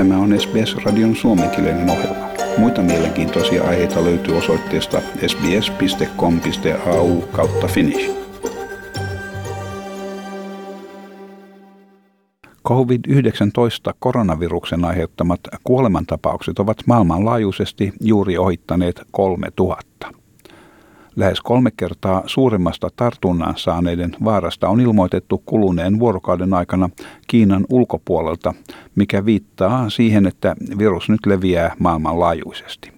Tämä on SBS-radion suomenkielinen ohjelma. Muita mielenkiintoisia aiheita löytyy osoitteesta sbs.com.au kautta finnish. COVID-19 koronaviruksen aiheuttamat kuolemantapaukset ovat maailmanlaajuisesti juuri ohittaneet 3000. Lähes kolme kertaa suuremmasta tartunnan saaneiden vaarasta on ilmoitettu kuluneen vuorokauden aikana Kiinan ulkopuolelta, mikä viittaa siihen, että virus nyt leviää maailmanlaajuisesti.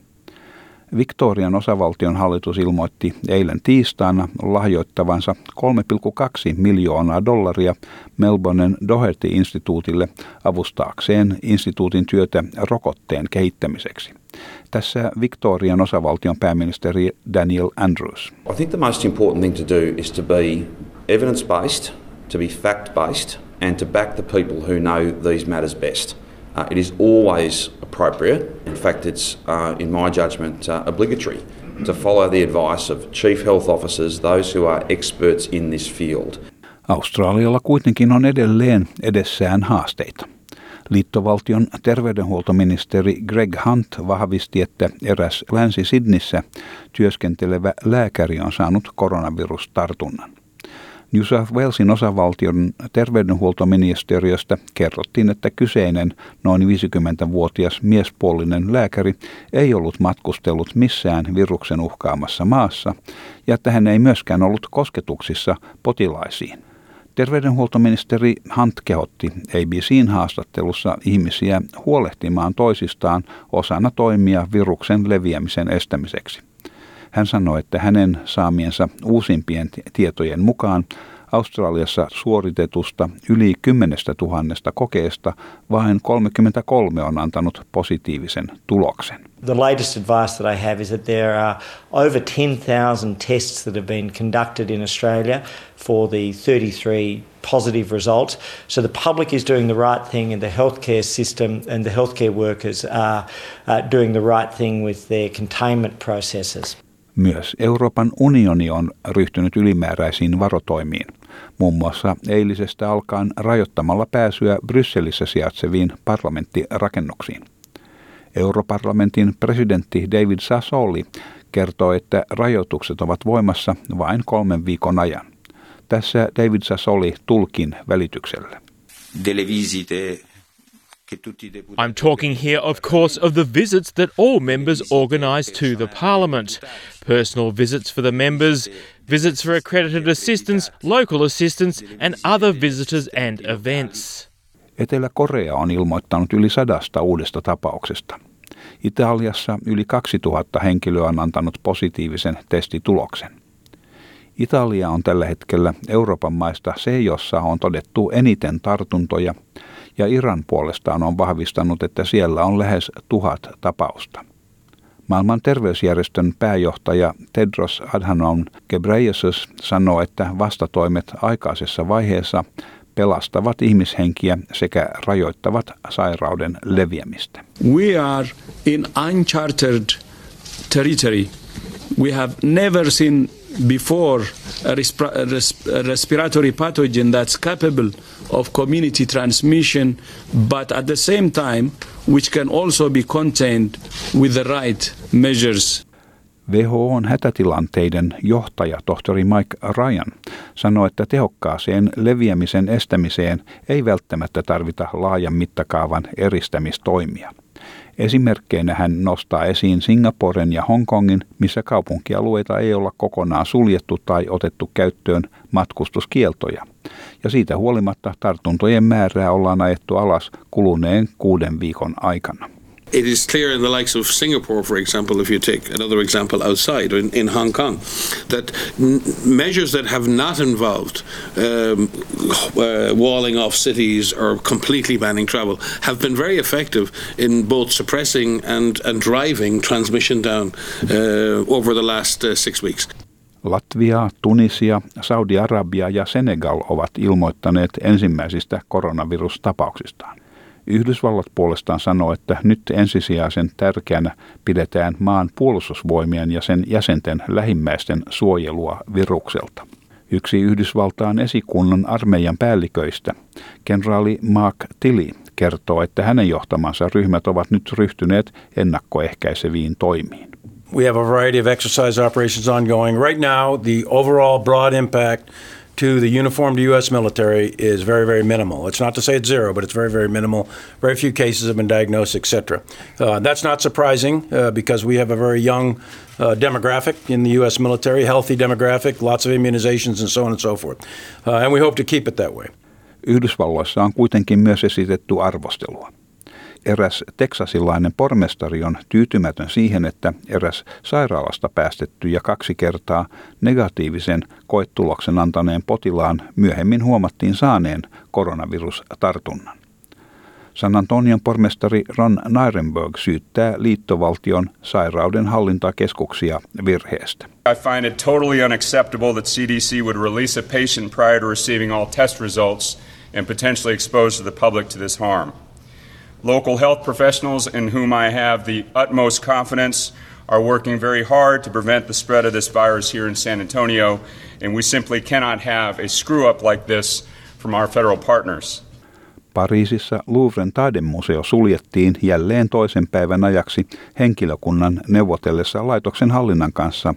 Victorian osavaltion hallitus ilmoitti eilen tiistaina lahjoittavansa 3,2 miljoonaa dollaria Melbournen Doherty-instituutille avustaakseen instituutin työtä rokotteen kehittämiseksi. Tässä Victorian osavaltion pääministeri Daniel Andrews. I think the most important thing to do is to be evidence-based, to be fact-based and to back the people who know these matters best. Uh, it is always appropriate, in fact it's uh, in my judgment uh, obligatory to follow the advice of chief health officers, those who are experts in this field. Australialla kuitenkin on edelleen edessään haasteita. Liittovaltion terveydenhuoltoministeri Greg Hunt vahvisti, että eräs Länsi-Sidnissä työskentelevä lääkäri on saanut koronavirustartunnan. New South Walesin osavaltion terveydenhuoltoministeriöstä kerrottiin, että kyseinen noin 50-vuotias miespuolinen lääkäri ei ollut matkustellut missään viruksen uhkaamassa maassa ja että hän ei myöskään ollut kosketuksissa potilaisiin. Terveydenhuoltoministeri Hunt kehotti ABCin haastattelussa ihmisiä huolehtimaan toisistaan osana toimia viruksen leviämisen estämiseksi. Hän sanoi, että hänen saamiensa uusimpien tietojen mukaan Australiassa suoritetusta yli 10 000 kokeesta vain 33 on antanut positiivisen tuloksen. The latest advice that I have is that there are over 10,000 tests that have been conducted in Australia for the 33 positive results. So the public is doing the right thing and the healthcare system and the healthcare workers are doing the right thing with their containment processes. Myös Euroopan unioni on ryhtynyt ylimääräisiin varotoimiin, muun muassa eilisestä alkaen rajoittamalla pääsyä Brysselissä sijaitseviin parlamenttirakennuksiin. Europarlamentin presidentti David Sassoli kertoo, että rajoitukset ovat voimassa vain kolmen viikon ajan. Tässä David Sassoli tulkin välityksellä. I'm talking here, of course, of the visits that all members organise to the Parliament. personal visits for the members, visits for accredited assistants, local assistants, and other visitors and events. Etelä-Korea on ilmoittanut yli sadasta uudesta tapauksesta. Italiassa yli 2000 henkilöä on antanut positiivisen testituloksen. Italia on tällä hetkellä Euroopan maista se, jossa on todettu eniten tartuntoja, ja Iran puolestaan on vahvistanut, että siellä on lähes tuhat tapausta. Maailman terveysjärjestön pääjohtaja Tedros Adhanom Ghebreyesus sanoo, että vastatoimet aikaisessa vaiheessa pelastavat ihmishenkiä sekä rajoittavat sairauden leviämistä. We are in uncharted territory. We have never seen before a, a respiratory pathogen that's capable of community transmission, but at the same time, which can also be contained with the right measures. WHOn hätätilanteiden johtaja tohtori Mike Ryan sanoi, että tehokkaaseen leviämisen estämiseen ei välttämättä tarvita laajan mittakaavan eristämistoimia. Esimerkkeinä hän nostaa esiin Singaporen ja Hongkongin, missä kaupunkialueita ei olla kokonaan suljettu tai otettu käyttöön matkustuskieltoja. Ja siitä huolimatta tartuntojen määrää ollaan ajettu alas kuluneen kuuden viikon aikana. It is clear in the likes of Singapore, for example, if you take another example outside, in, in Hong Kong, that n- measures that have not involved um, uh, walling off cities or completely banning travel have been very effective in both suppressing and, and driving transmission down uh, over the last uh, six weeks. Latvia, Tunisia, Saudi-Arabia ja Senegal ovat ilmoittaneet ensimmäisistä koronavirustapauksistaan. Yhdysvallat puolestaan sanoo, että nyt ensisijaisen tärkeänä pidetään maan puolustusvoimien ja sen jäsenten lähimmäisten suojelua virukselta. Yksi Yhdysvaltain esikunnan armeijan päälliköistä, kenraali Mark Tilly, kertoo, että hänen johtamansa ryhmät ovat nyt ryhtyneet ennakkoehkäiseviin toimiin. We have a variety of exercise operations ongoing. Right now, the overall broad impact to the uniformed U.S. military is very, very minimal. It's not to say it's zero, but it's very, very minimal. Very few cases have been diagnosed, etc. Uh, that's not surprising uh, because we have a very young uh, demographic in the U.S. military, healthy demographic, lots of immunizations, and so on and so forth. Uh, and we hope to keep it that way. Yhdysvalloissa on kuitenkin myös esitetty arvostelua. Eräs teksasilainen pormestari on tyytymätön siihen, että eräs sairaalasta päästetty ja kaksi kertaa negatiivisen koetuloksen antaneen potilaan myöhemmin huomattiin saaneen koronavirustartunnan. San Antonion pormestari Ron Nirenberg syyttää liittovaltion sairauden hallintakeskuksia virheestä. I find it totally unacceptable that CDC would release a patient prior to receiving all test results and potentially expose the public to this harm. Local health professionals in whom I have the utmost confidence are working very hard to prevent the spread of this virus here in San Antonio, and we simply cannot have a screw up like this from our federal partners. Pariisissa Louvren taidemuseo suljettiin jälleen toisen päivän ajaksi henkilökunnan neuvotellessa laitoksen hallinnan kanssa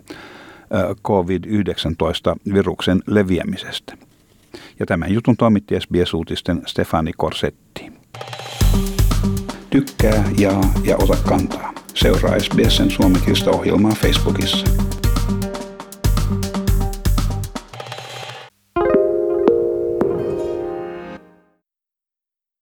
COVID-19-viruksen leviämisestä. Ja tämän jutun toimitti SBS-uutisten Stefani Korsetti. Tykkää, jaa ja ota kantaa. Seuraa SBSn suomenkielistä ohjelmaa Facebookissa.